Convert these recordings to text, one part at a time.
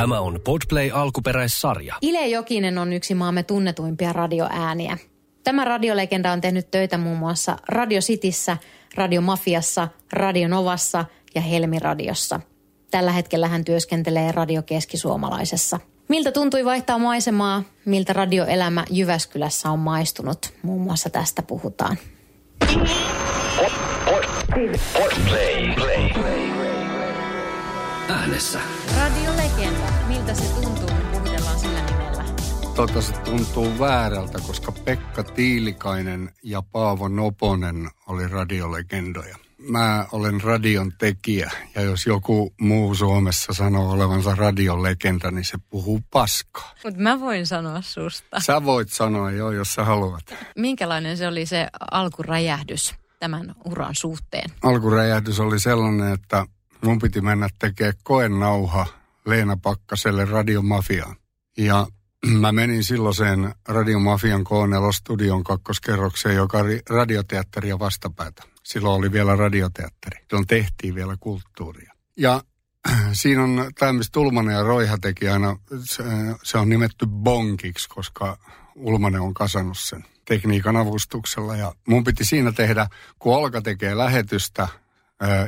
Tämä on Podplay alkuperäissarja. Ile Jokinen on yksi maamme tunnetuimpia radioääniä. Tämä radiolegenda on tehnyt töitä muun muassa Radio Cityssä, Radio Mafiassa, Radio Novassa ja Helmiradiossa. Tällä hetkellä hän työskentelee Radio Keskisuomalaisessa. Miltä tuntui vaihtaa maisemaa, miltä radioelämä Jyväskylässä on maistunut, muun muassa tästä puhutaan. Äänessä. Radiolegenda, miltä se tuntuu, kun puhutellaan sillä nimellä? Tota se tuntuu väärältä, koska Pekka Tiilikainen ja Paavo Noponen oli radiolegendoja. Mä olen radion tekijä ja jos joku muu Suomessa sanoo olevansa radiolegenda, niin se puhuu paskaa. Mutta mä voin sanoa susta. Sä voit sanoa jo, jos sä haluat. Minkälainen se oli se alkuräjähdys tämän uran suhteen? Alkuräjähdys oli sellainen, että mun piti mennä tekemään koenauha Leena Pakkaselle Radiomafiaan. Ja mä menin silloiseen Radiomafian K4-studion kakkoskerrokseen, joka oli radioteatteria vastapäätä. Silloin oli vielä radioteatteri. Silloin tehtiin vielä kulttuuria. Ja siinä on tämä, mistä Ulmanen ja Roiha teki aina, se, se on nimetty bonkiksi, koska Ulmanen on kasannut sen tekniikan avustuksella. Ja mun piti siinä tehdä, kun Olka tekee lähetystä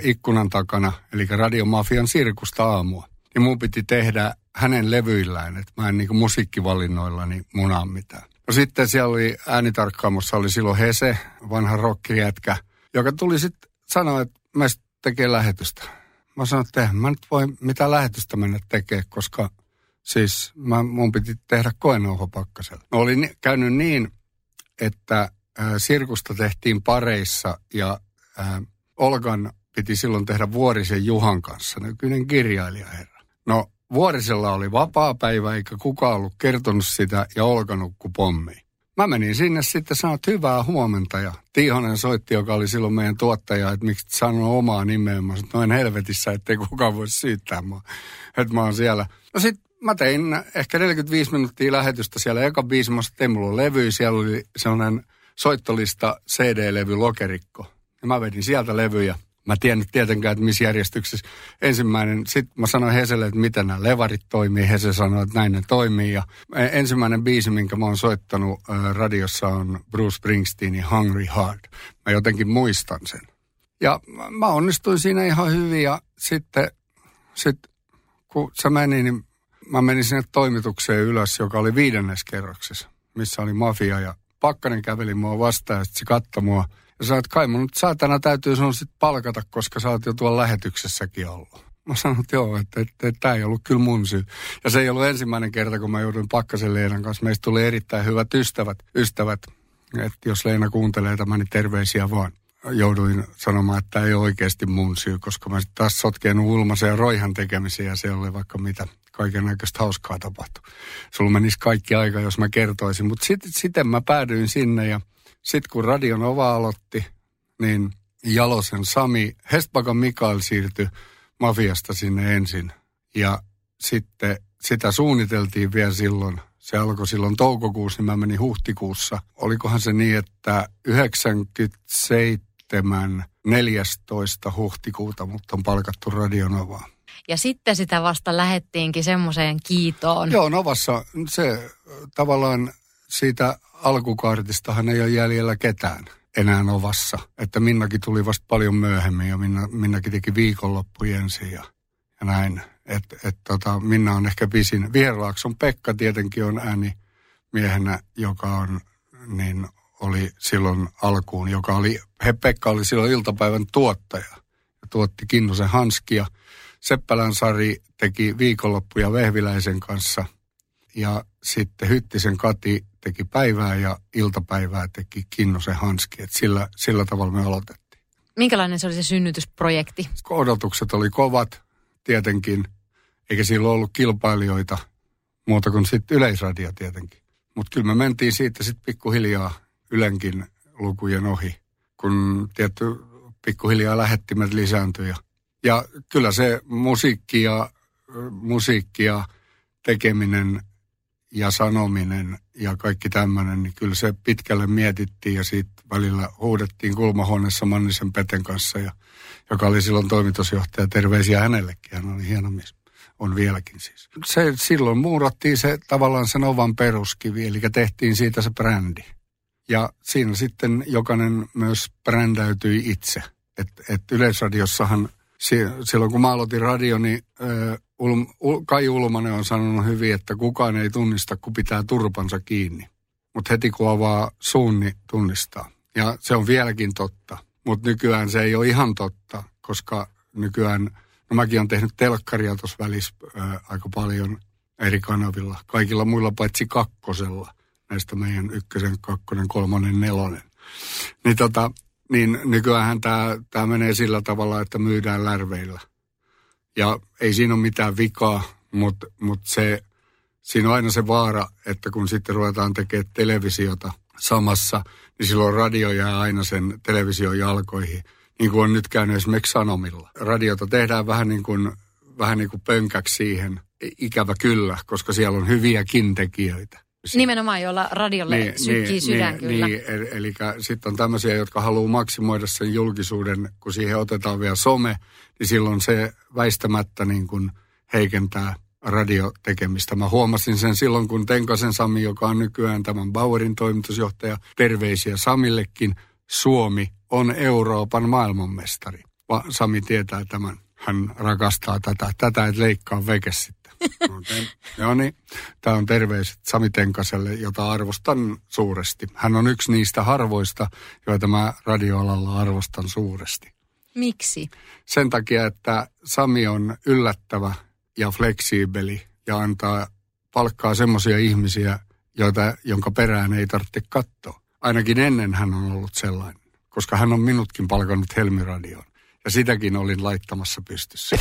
ikkunan takana, eli Radiomafian sirkusta aamua. Niin mun piti tehdä hänen levyillään, että mä en niinku musiikkivalinnoillani munaa mitään. No sitten siellä oli äänitarkkaamossa oli silloin Hese, vanha rockijätkä, joka tuli sitten sanoa, että mä tekee lähetystä. Mä sanoin, että mä nyt voi mitään lähetystä mennä tekemään, koska siis mä, mun piti tehdä koenauha pakkasella. No oli ni, käynyt niin, että äh, sirkusta tehtiin pareissa ja äh, Olgan piti silloin tehdä Vuorisen Juhan kanssa, nykyinen kirjailijaherra. No Vuorisella oli vapaa päivä eikä kukaan ollut kertonut sitä ja Olga nukku. Mä menin sinne sitten sanoin, että hyvää huomenta ja Tiihonen soitti, joka oli silloin meidän tuottaja, että miksi et sanoo omaa nimeä. Mä sanoin, noin helvetissä, ettei kukaan voi syyttää mua, että mä oon siellä. No sit mä tein ehkä 45 minuuttia lähetystä siellä. Eka biisi, mä sanoin, mulla levy. Siellä oli sellainen soittolista CD-levy Lokerikko. Ja mä vedin sieltä levyjä. Mä tiennyt tietenkään, että missä järjestyksessä. Ensimmäinen, sitten mä sanoin Heselle, että miten nämä levarit toimii. Hese sanoi, että näin ne toimii. Ja ensimmäinen biisi, minkä mä oon soittanut radiossa on Bruce Springsteenin Hungry Heart. Mä jotenkin muistan sen. Ja mä onnistuin siinä ihan hyvin ja sitten sit, kun se meni, niin mä menin sinne toimitukseen ylös, joka oli viidennes kerroksessa, missä oli mafia ja Pakkanen käveli mua vastaan ja sitten se katsoi mua sanoi, että kai mun saatana täytyy sun sit palkata, koska sä oot jo tuolla lähetyksessäkin ollut. Mä sanoin, että joo, että, että, että tämä ei ollut kyllä mun syy. Ja se ei ollut ensimmäinen kerta, kun mä jouduin Pakkasen Leenan kanssa. Meistä tuli erittäin hyvät ystävät, ystävät. Että jos Leena kuuntelee tämän, niin terveisiä vaan. Jouduin sanomaan, että tämä ei ole oikeasti mun syy, koska mä sitten taas sotkenut Ulmasen ja Roihan tekemisiä ja se oli vaikka mitä kaiken näköistä hauskaa tapahtui. Sulla menisi kaikki aika, jos mä kertoisin. Mutta sitten sitten mä päädyin sinne ja sitten kun Radio Nova aloitti, niin Jalosen Sami, Hestbakan Mikael siirtyi mafiasta sinne ensin. Ja sitten sitä suunniteltiin vielä silloin. Se alkoi silloin toukokuussa, niin mä menin huhtikuussa. Olikohan se niin, että 97. 14. huhtikuuta mutta on palkattu Radio Novaan. Ja sitten sitä vasta lähettiinkin semmoiseen kiitoon. Joo, Novassa se tavallaan siitä alkukaartistahan ei ole jäljellä ketään enää Novassa. Että Minnakin tuli vasta paljon myöhemmin ja Minna, Minnakin teki viikonloppujen ensin ja, ja näin. Että et, tota, Minna on ehkä pisin. Vierlaakson Pekka tietenkin on ääni miehenä, joka on, niin oli silloin alkuun, joka oli, he Pekka oli silloin iltapäivän tuottaja ja tuotti Kinnusen Hanskia. Seppälän Sari teki viikonloppuja Vehviläisen kanssa ja sitten Hyttisen Kati teki päivää ja iltapäivää teki Kinnusen Hanski. Et sillä, sillä tavalla me aloitettiin. Minkälainen se oli se synnytysprojekti? Odotukset oli kovat tietenkin, eikä silloin ollut kilpailijoita muuta kuin sitten Yleisradio tietenkin. Mutta kyllä me mentiin siitä sitten pikkuhiljaa Ylenkin lukujen ohi, kun tietty pikkuhiljaa lähettimet lisääntyi. Ja, ja kyllä se musiikki ja, musiikki ja tekeminen ja sanominen ja kaikki tämmöinen, niin kyllä se pitkälle mietittiin ja siitä välillä huudettiin kulmahuoneessa Mannisen Peten kanssa, ja, joka oli silloin toimitusjohtaja. Terveisiä hänellekin, hän oli hieno mies. On vieläkin siis. Se, silloin muurattiin se tavallaan sen ovan peruskivi, eli tehtiin siitä se brändi. Ja siinä sitten jokainen myös brändäytyi itse. Et, et Yleisradiossahan silloin kun mä aloitin radio, niin Ulm, Kai Ulmanen on sanonut hyvin, että kukaan ei tunnista, kun pitää turpansa kiinni. Mutta heti kun avaa suun, niin tunnistaa. Ja se on vieläkin totta. Mutta nykyään se ei ole ihan totta, koska nykyään, no mäkin olen tehnyt telkkaria tuossa välissä ää, aika paljon eri kanavilla. Kaikilla muilla paitsi kakkosella. Näistä meidän ykkösen, kakkonen, kolmonen, nelonen. Niin, tota, niin nykyään tämä menee sillä tavalla, että myydään lärveillä – ja ei siinä ole mitään vikaa, mutta mut se, siinä on aina se vaara, että kun sitten ruvetaan tekemään televisiota samassa, niin silloin radio jää aina sen television jalkoihin. Niin kuin on nyt käynyt esimerkiksi Sanomilla. Radiota tehdään vähän niin kuin, vähän niin kuin pönkäksi siihen, ikävä kyllä, koska siellä on hyviäkin tekijöitä. Nimenomaan, jolla radiolle niin, sykkii niin, sydän niin, kyllä. Niin, eli, eli sitten on tämmöisiä, jotka haluaa maksimoida sen julkisuuden, kun siihen otetaan vielä some, niin silloin se väistämättä niin kuin heikentää radiotekemistä. Mä huomasin sen silloin, kun Tenkasen Sami, joka on nykyään tämän Bauerin toimitusjohtaja, terveisiä Samillekin, Suomi on Euroopan maailmanmestari. Va, Sami tietää tämän. Hän rakastaa tätä. Tätä et leikkaa veke sitten. Joo niin, tämä on terveiset Sami Tenkaselle, jota arvostan suuresti. Hän on yksi niistä harvoista, joita mä radioalalla arvostan suuresti. Miksi? Sen takia, että Sami on yllättävä ja fleksiibeli ja antaa palkkaa semmoisia ihmisiä, joita, jonka perään ei tarvitse katsoa. Ainakin ennen hän on ollut sellainen, koska hän on minutkin palkannut Helmiradioon. Ja sitäkin olin laittamassa pystyssä.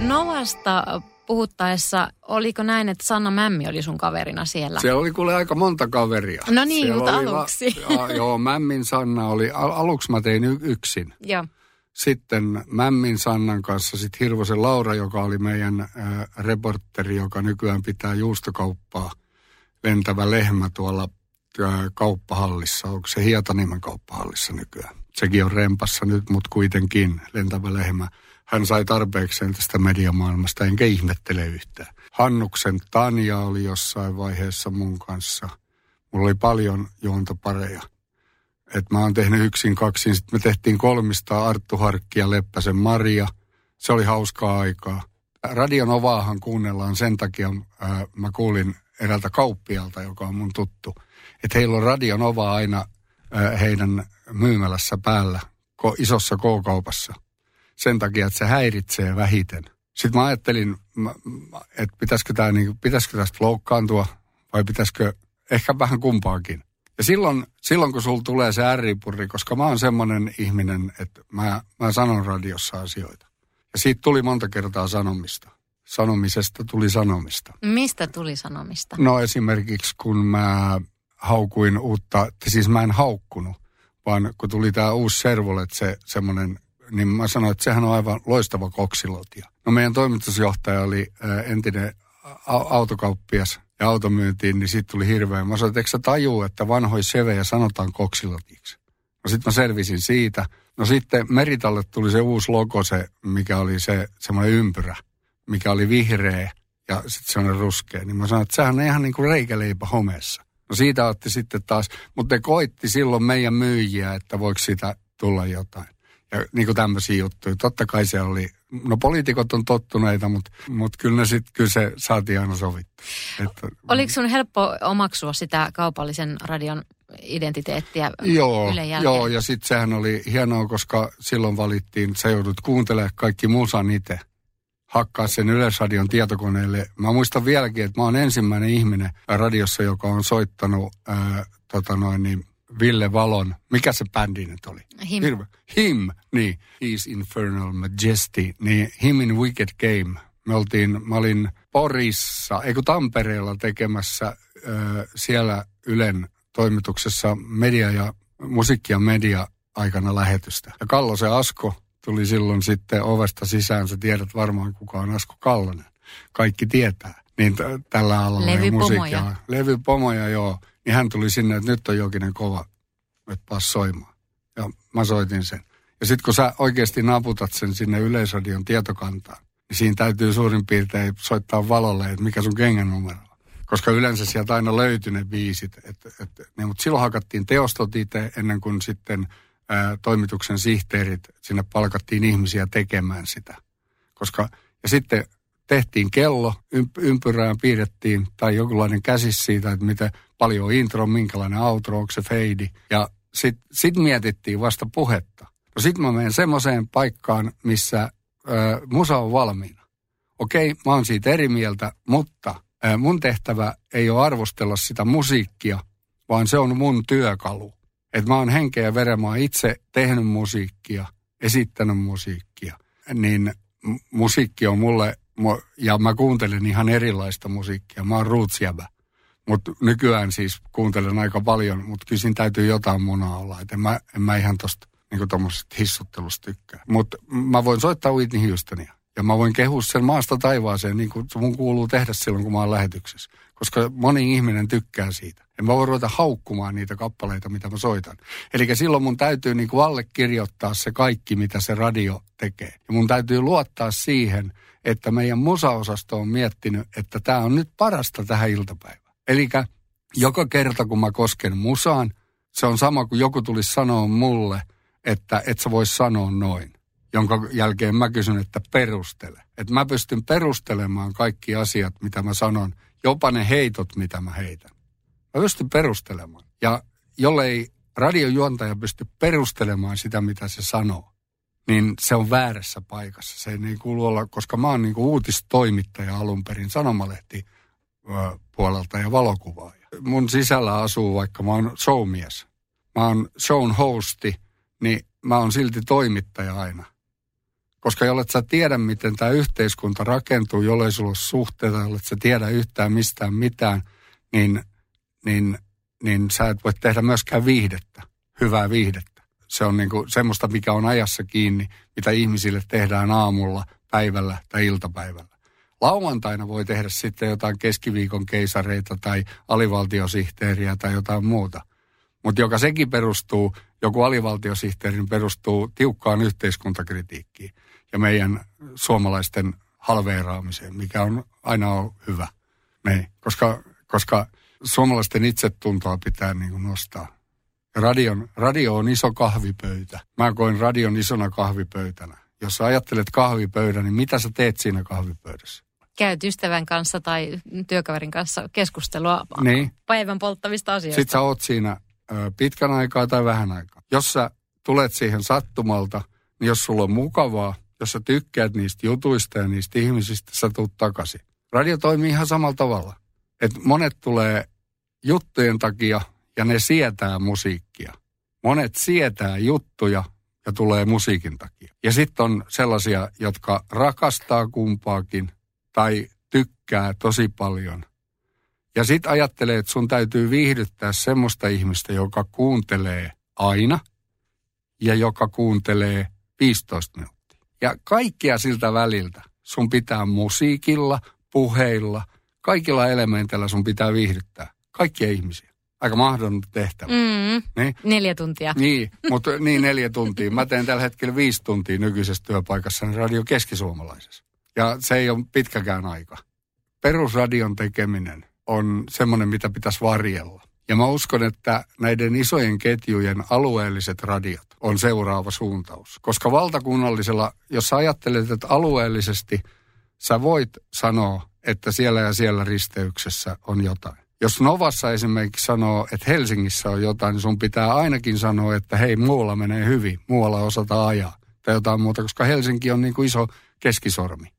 Novasta puhuttaessa, oliko näin, että Sanna Mämmi oli sun kaverina siellä? Siellä oli kuule aika monta kaveria. No niin, siellä mutta aluksi. Va- joo, Mämmin Sanna oli, al- aluksi mä tein y- yksin. Joo. Sitten Mämmin Sannan kanssa sitten Hirvosen Laura, joka oli meidän äh, reporteri, joka nykyään pitää juustokauppaa. Lentävä lehmä tuolla äh, kauppahallissa. Onko se Hietanimen kauppahallissa nykyään? Sekin on rempassa nyt, mutta kuitenkin lentävä lehmä hän sai tarpeekseen tästä mediamaailmasta, enkä ihmettele yhtään. Hannuksen Tanja oli jossain vaiheessa mun kanssa. Mulla oli paljon juontopareja. Et mä oon tehnyt yksin kaksin. Sitten me tehtiin kolmista Arttu Harkki ja Leppäsen Maria. Se oli hauskaa aikaa. Radion Ovaahan kuunnellaan sen takia, ää, mä kuulin eräältä kauppialta, joka on mun tuttu, että heillä on Radion Ovaa aina ää, heidän myymälässä päällä, ko, isossa K-kaupassa – sen takia, että se häiritsee vähiten. Sitten mä ajattelin, että pitäisikö, tää, niin, pitäisikö tästä loukkaantua vai pitäisikö ehkä vähän kumpaakin. Ja silloin, silloin kun sulla tulee se ärripurri, koska mä oon semmoinen ihminen, että mä, mä sanon radiossa asioita. Ja siitä tuli monta kertaa sanomista. Sanomisesta tuli sanomista. Mistä tuli sanomista? No esimerkiksi kun mä haukuin uutta, siis mä en haukkunut, vaan kun tuli tämä uusi Servolet, se semmoinen niin mä sanoin, että sehän on aivan loistava koksilotia. No meidän toimitusjohtaja oli ää, entinen autokauppias ja automyyntiin, niin siitä tuli hirveä. Mä sanoin, että eikö sä tajuu, että vanhoi sevejä sanotaan koksilotiksi? No sitten mä selvisin siitä. No sitten Meritalle tuli se uusi logo, se, mikä oli se semmoinen ympyrä, mikä oli vihreä ja sitten semmoinen ruskea. Niin mä sanoin, että sehän on ihan niin kuin reikäleipä homeessa. No siitä otti sitten taas, mutta ne koitti silloin meidän myyjiä, että voiko siitä tulla jotain ja niin kuin tämmöisiä juttuja. Totta kai se oli, no poliitikot on tottuneita, mutta, mutta kyllä, ne sit, kyllä se saatiin aina sovittu. Että, Oliko sun helppo omaksua sitä kaupallisen radion identiteettiä joo, Joo, ja sitten sehän oli hienoa, koska silloin valittiin, sä joudut kuuntelemaan kaikki musan itse hakkaa sen Yleisradion tietokoneelle. Mä muistan vieläkin, että mä oon ensimmäinen ihminen radiossa, joka on soittanut ää, tota noin, niin, Ville Valon, mikä se bändi nyt oli? Him. Hirve. Him, niin. He's Infernal Majesty, niin Him in Wicked Game. Me oltiin, mä olin Porissa, eikö Tampereella tekemässä ö, siellä Ylen toimituksessa media ja musiikki ja media aikana lähetystä. Ja Kallosen Asko tuli silloin sitten ovesta sisään. Sä tiedät varmaan, kuka on Asko Kallonen. Kaikki tietää. Niin t- tällä alalla Levypomoja. Levypomoja, joo. Niin hän tuli sinne, että nyt on jokinen kova, että paas soimaan. Ja mä soitin sen. Ja sitten kun sä oikeasti naputat sen sinne Yleisradion tietokantaan, niin siinä täytyy suurin piirtein soittaa valolle, että mikä sun kengän numero on. Koska yleensä sieltä aina löytyi ne biisit. Et, et, ne, mutta silloin hakattiin teostot itse ennen kuin sitten ää, toimituksen sihteerit, sinne palkattiin ihmisiä tekemään sitä. Koska, ja sitten tehtiin kello, ymp- ympyrään piirrettiin tai jonkinlainen käsis siitä, että miten paljon on intro, minkälainen outro, onko se feidi. Ja sitten sit mietittiin vasta puhetta. No sitten mä menen semmoiseen paikkaan, missä ö, musa on valmiina. Okei, mä oon siitä eri mieltä, mutta ö, mun tehtävä ei ole arvostella sitä musiikkia, vaan se on mun työkalu. Että mä oon henkeä ja veren, mä oon itse tehnyt musiikkia, esittänyt musiikkia. Niin musiikki on mulle, mu- ja mä kuuntelen ihan erilaista musiikkia. Mä oon rootsjäbä. Mutta nykyään siis kuuntelen aika paljon, mutta kyllä siinä täytyy jotain munaa olla. Et en, mä, en mä ihan tosta niinku hissuttelusta tykkää. Mutta mä voin soittaa Whitney Houstonia. Ja mä voin kehua sen maasta taivaaseen, niin kuin mun kuuluu tehdä silloin, kun mä oon lähetyksessä. Koska moni ihminen tykkää siitä. En mä voi ruveta haukkumaan niitä kappaleita, mitä mä soitan. Eli silloin mun täytyy niin kuin allekirjoittaa se kaikki, mitä se radio tekee. Ja mun täytyy luottaa siihen, että meidän musaosasto on miettinyt, että tämä on nyt parasta tähän iltapäivään. Eli joka kerta, kun mä kosken musaan, se on sama kuin joku tulisi sanoa mulle, että et sä vois sanoa noin. Jonka jälkeen mä kysyn, että perustele. Että mä pystyn perustelemaan kaikki asiat, mitä mä sanon, jopa ne heitot, mitä mä heitän. Mä pystyn perustelemaan. Ja jollei radiojuontaja pysty perustelemaan sitä, mitä se sanoo, niin se on väärässä paikassa. Se ei niin kuulu olla, koska mä oon niin kuin uutistoimittaja alun perin sanomalehti puolelta ja valokuvaaja. Mun sisällä asuu, vaikka mä oon showmies. Mä oon shown hosti, niin mä oon silti toimittaja aina. Koska jollet sä tiedä, miten tämä yhteiskunta rakentuu, jollei sulla ole suhteita, jollet sä tiedä yhtään mistään mitään, niin, niin, niin sä et voi tehdä myöskään viihdettä, hyvää viihdettä. Se on niinku semmoista, mikä on ajassa kiinni, mitä ihmisille tehdään aamulla, päivällä tai iltapäivällä. Lauantaina voi tehdä sitten jotain keskiviikon keisareita tai alivaltiosihteeriä tai jotain muuta. Mutta joka sekin perustuu, joku alivaltiosihteeri perustuu tiukkaan yhteiskuntakritiikkiin ja meidän suomalaisten halveeraamiseen, mikä on aina on hyvä. Niin, koska, koska suomalaisten itsetuntoa pitää niin kuin nostaa. Radion, radio on iso kahvipöytä. Mä koin radion isona kahvipöytänä. Jos sä ajattelet kahvipöydän, niin mitä sä teet siinä kahvipöydässä? Käyt ystävän kanssa tai työkaverin kanssa keskustelua Niin. päivän polttavista asioista. Sitten sä oot siinä pitkän aikaa tai vähän aikaa. Jos sä tulet siihen sattumalta, niin jos sulla on mukavaa, jos sä tykkäät niistä jutuista ja niistä ihmisistä, sä tuut takaisin. Radio toimii ihan samalla tavalla. Et monet tulee juttujen takia ja ne sietää musiikkia. Monet sietää juttuja ja tulee musiikin takia. Ja sitten on sellaisia, jotka rakastaa kumpaakin tai tykkää tosi paljon. Ja sitten ajattelee, että sun täytyy viihdyttää semmoista ihmistä, joka kuuntelee aina ja joka kuuntelee 15 minuuttia. Ja kaikkia siltä väliltä sun pitää musiikilla, puheilla, kaikilla elementeillä sun pitää viihdyttää. Kaikkia ihmisiä. Aika mahdoton tehtävä. Mm, Niin? neljä tuntia. Niin, mutta niin neljä tuntia. Mä teen tällä hetkellä viisi tuntia nykyisessä työpaikassa Radio Keskisuomalaisessa. Ja se ei ole pitkäkään aika. Perusradion tekeminen on semmoinen, mitä pitäisi varjella. Ja mä uskon, että näiden isojen ketjujen alueelliset radiot on seuraava suuntaus. Koska valtakunnallisella, jos sä ajattelet, että alueellisesti sä voit sanoa, että siellä ja siellä risteyksessä on jotain. Jos Novassa esimerkiksi sanoo, että Helsingissä on jotain, niin sun pitää ainakin sanoa, että hei, muualla menee hyvin, muualla osataan ajaa. Tai jotain muuta, koska Helsinki on niin kuin iso keskisormi.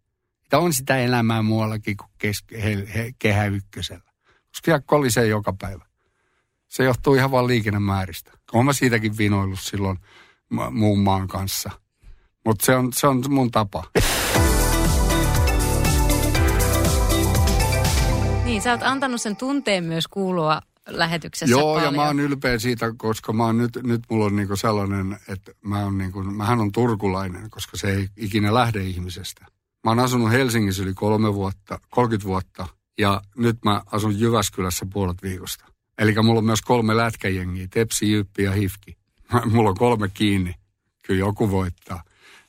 Että on sitä elämää muuallakin kuin he, he, kehä ykkösellä. Koska siellä kolisee joka päivä. Se johtuu ihan vaan liikennemääristä. Olen mä siitäkin vinoillut silloin muun maan kanssa. Mutta se on, se on mun tapa. Niin, sä oot antanut sen tunteen myös kuulua lähetyksessä Joo, paljon. ja mä oon ylpeä siitä, koska mä oon nyt, nyt mulla on niinku sellainen, että mä oon niinku, mähän on turkulainen, koska se ei ikinä lähde ihmisestä. Mä oon asunut Helsingissä yli kolme vuotta, 30 vuotta, ja nyt mä asun Jyväskylässä puolet viikosta. Eli mulla on myös kolme lätkäjengiä, Tepsi, Jyppi ja Hifki. Mulla on kolme kiinni. Kyllä joku voittaa.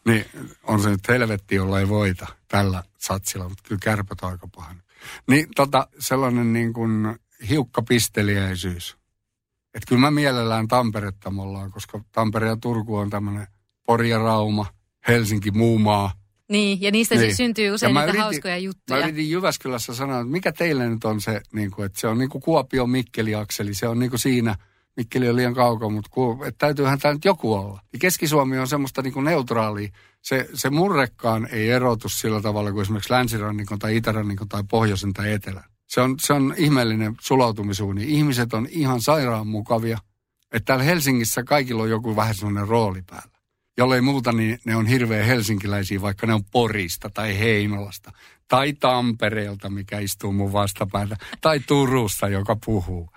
Niin on se nyt helvetti, jolla ei voita tällä satsilla, mutta kyllä kärpät aika pahan. Niin tota, sellainen niin kuin hiukka pisteliäisyys. Että kyllä mä mielellään Tamperetta ollaan, koska Tampere ja Turku on tämmöinen Pori ja Rauma, Helsinki, Muumaa. Niin, ja niistä niin. syntyy usein niitä yritin, hauskoja juttuja. Mä yritin Jyväskylässä sanoa, että mikä teille nyt on se, niin kuin, että se on niin kuin Kuopio-Mikkeli-akseli, se on niin kuin siinä, Mikkeli on liian kaukaa, mutta ku, että täytyyhän tämä nyt joku olla. Ja Keski-Suomi on semmoista niin kuin neutraalia. Se, se murrekkaan ei erotu sillä tavalla kuin esimerkiksi länsirannikon tai itärannikon tai pohjoisen tai etelän. Se on, se on ihmeellinen sulautumisuuni. Ihmiset on ihan sairaan mukavia. Että täällä Helsingissä kaikilla on joku vähän sellainen rooli päällä. Jollei muuta, niin ne on hirveän helsinkiläisiä, vaikka ne on Porista tai Heinolasta. Tai Tampereelta, mikä istuu mun vastapäätä. Tai Turusta, joka puhuu.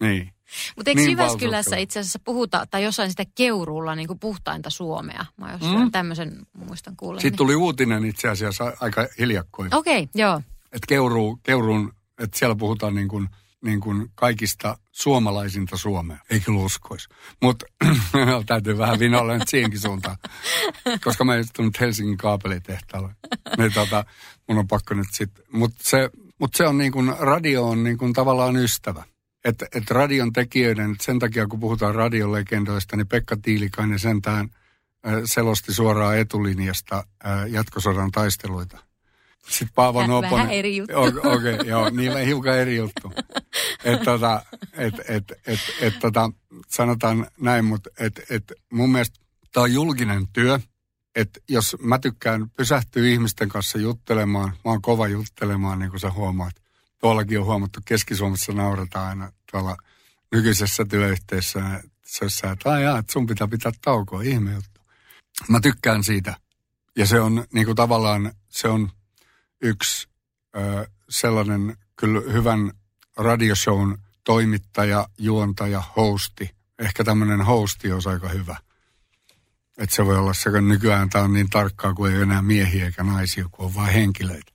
Niin. Mutta eikö niin Jyväskylässä itse asiassa puhuta, tai jossain sitä Keuruulla niin kuin puhtainta Suomea? Mä jos mm. tämmöisen muistan kuulen. Sitten tuli uutinen itse asiassa aika hiljakkoin. Okei, okay, joo. Että Keuruu, Keuruun että siellä puhutaan niin kuin, niin kuin kaikista suomalaisinta Suomea. Ei kyllä uskoisi. Mutta täytyy vähän vinoilla nyt siihenkin suuntaan. Koska mä en tullut Helsingin kaapelitehtaalle. Niin tota, mun on pakko nyt sitten. Mutta se, mut se on niin kuin, radio on niin kuin tavallaan ystävä. Että et radion tekijöiden, sen takia kun puhutaan radiolegendoista, niin Pekka Tiilikainen sentään selosti suoraan etulinjasta jatkosodan taisteluita. Sitten Paavo Noponen. Vähän eri juttu. Okei, okay, joo, niin hiukan eri juttu. Että tota, et, et, et, et, tota, sanotaan näin, mutta et, et mun mielestä tämä on julkinen työ. Että jos mä tykkään pysähtyä ihmisten kanssa juttelemaan, mä oon kova juttelemaan, niin kuin sä huomaat. Tuollakin on huomattu, Keski-Suomessa naurataan aina tuolla nykyisessä työyhteisössä, että aijaa, että sun pitää pitää taukoa, ihme juttu. Mä tykkään siitä. Ja se on niin kuin tavallaan, se on yksi ö, sellainen kyllä hyvän radioshown toimittaja, juontaja, hosti. Ehkä tämmöinen hosti olisi aika hyvä. Että se voi olla sekä nykyään tämä on niin tarkkaa, kuin ei enää miehiä eikä naisia, kun on vain henkilöitä.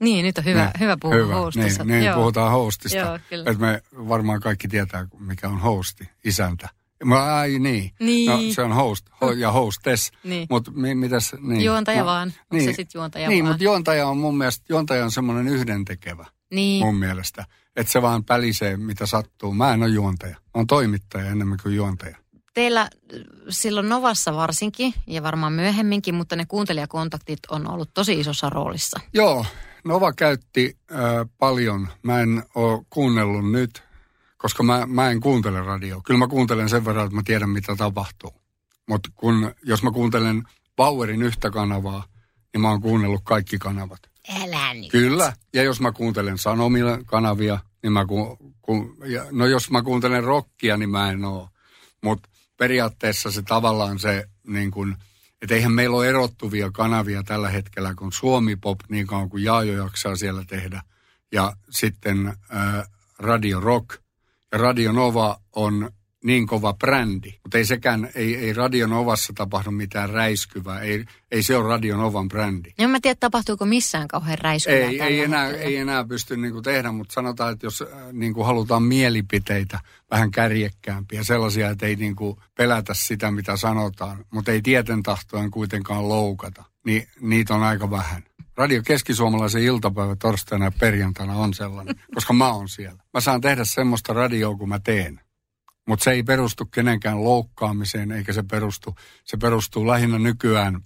Niin, nyt on hyvä, niin, hyvä puhua hyvä. hostista. Niin, niin puhutaan hostista. Joo, että me varmaan kaikki tietää, mikä on hosti, isäntä. Mä, ai niin. niin. No, se on host ho, ja hostess. Niin. Mut mi, mitäs, niin. Juontaja no, vaan. Onko niin. se sitten juontaja Niin, vaan? mutta juontaja on mun mielestä, juontaja on semmoinen yhdentekevä. Niin. Mun mielestä. Että se vaan pälisee, mitä sattuu. Mä en ole juontaja. Mä oon toimittaja enemmän kuin juontaja. Teillä silloin Novassa varsinkin, ja varmaan myöhemminkin, mutta ne kuuntelijakontaktit on ollut tosi isossa roolissa. Joo, Nova käytti äh, paljon. Mä en ole kuunnellut nyt koska mä, mä en kuuntele radio. Kyllä mä kuuntelen sen verran, että mä tiedän, mitä tapahtuu. Mutta kun, jos mä kuuntelen Powerin yhtä kanavaa, niin mä oon kuunnellut kaikki kanavat. Älä nyt. Kyllä. Ja jos mä kuuntelen Sanomilla kanavia, niin mä ku, ku, ja, no jos mä kuuntelen rockia, niin mä en oo. Mutta periaatteessa se tavallaan se, niin kun, että eihän meillä ole erottuvia kanavia tällä hetkellä, kun Suomi Pop niin kauan kuin Jaajo jaksaa siellä tehdä. Ja sitten ää, Radio Rock, Radio Nova on niin kova brändi, mutta ei sekään, ei, ei Radio Novassa tapahdu mitään räiskyvää, ei, ei se ole Radio Novan brändi. En mä tiedä, tapahtuuko missään kauhean räiskyvää Ei, ei enää, ei enää pysty niin kuin tehdä, mutta sanotaan, että jos äh, niin kuin halutaan mielipiteitä vähän kärjekkäämpiä, sellaisia, että ei niin kuin pelätä sitä, mitä sanotaan, mutta ei tieten tahtoen kuitenkaan loukata, niin niitä on aika vähän. Radio Keski-Suomalaisen iltapäivä torstaina ja perjantaina on sellainen, koska mä oon siellä. Mä saan tehdä semmoista radioa, kun mä teen. Mutta se ei perustu kenenkään loukkaamiseen, eikä se perustu, se perustuu lähinnä nykyään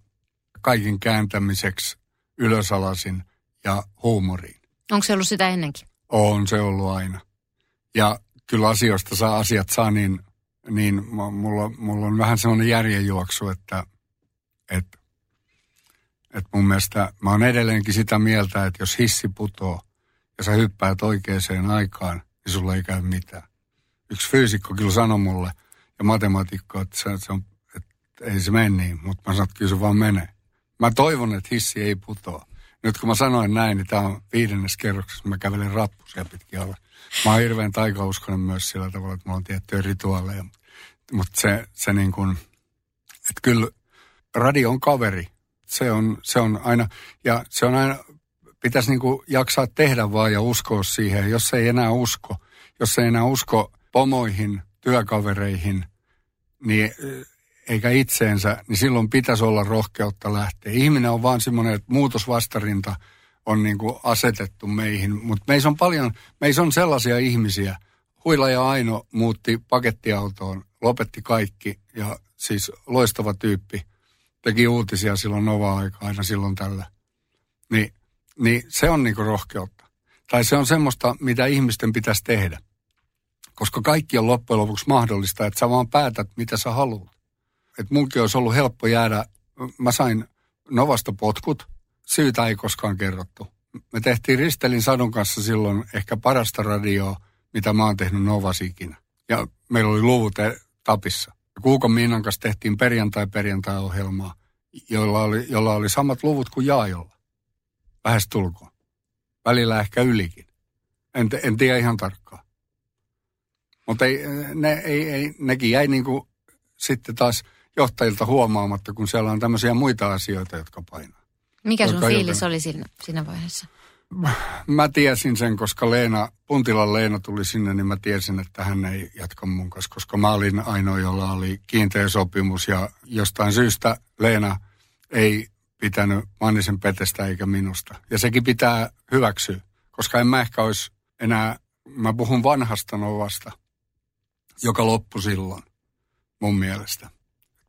kaiken kääntämiseksi ylösalasin ja huumoriin. Onko se ollut sitä ennenkin? On se ollut aina. Ja kyllä asioista saa, asiat saa niin, niin mulla, mulla on vähän semmoinen järjenjuoksu, että, että että mun mielestä mä oon edelleenkin sitä mieltä, että jos hissi putoo ja sä hyppäät oikeaan aikaan, niin sulla ei käy mitään. Yksi fyysikko kyllä sanoi mulle ja matemaatikko, että, se, se on, että ei se mene niin, mutta mä sanon, että kyllä se vaan menee. Mä toivon, että hissi ei putoa. Nyt kun mä sanoin näin, niin tämä on viidennes kerroksessa. Mä kävelen rappusia pitkin alla. Mä oon hirveän taikauskonen myös sillä tavalla, että mulla on tiettyjä rituaaleja. Mutta se, se niin kuin, että kyllä radio on kaveri. Se on, se on aina, ja se on aina, pitäisi niin jaksaa tehdä vaan ja uskoa siihen. Jos ei enää usko, jos ei enää usko pomoihin, työkavereihin, niin eikä itseensä, niin silloin pitäisi olla rohkeutta lähteä. Ihminen on vaan semmoinen, että muutosvastarinta on niin kuin asetettu meihin, mutta meissä on paljon, meissä on sellaisia ihmisiä. Huila ja Aino muutti pakettiautoon, lopetti kaikki ja siis loistava tyyppi. Teki uutisia silloin Nova-aika aina silloin tällä. Niin, niin se on niinku rohkeutta. Tai se on semmoista, mitä ihmisten pitäisi tehdä. Koska kaikki on loppujen lopuksi mahdollista, että sä vaan päätät, mitä sä haluat että munkin olisi ollut helppo jäädä. Mä sain Novasta potkut, syytä ei koskaan kerrottu. Me tehtiin Ristelin Sadun kanssa silloin ehkä parasta radioa, mitä mä oon tehnyt Novas ikinä. Ja meillä oli luvut e- tapissa. Kuukon Miinan kanssa tehtiin perjantai-perjantai-ohjelmaa, jolla oli, jolla oli samat luvut kuin Jaajolla. Lähes tulkoon. Välillä ehkä ylikin. En, en tiedä ihan tarkkaan. Mutta ei, ne, ei, ei, nekin jäi niin kuin sitten taas – johtajilta huomaamatta, kun siellä on tämmöisiä muita asioita, jotka painaa. Mikä sun fiilis joten... oli siinä, siinä vaiheessa? Mä tiesin sen, koska Leena, Puntilan Leena tuli sinne, niin mä tiesin, että hän ei jatka mun kanssa, koska mä olin ainoa, jolla oli kiinteä sopimus ja jostain syystä Leena ei pitänyt Mannisen petestä eikä minusta. Ja sekin pitää hyväksyä, koska en mä ehkä olisi enää, mä puhun vanhasta Novasta, joka loppui silloin mun mielestä.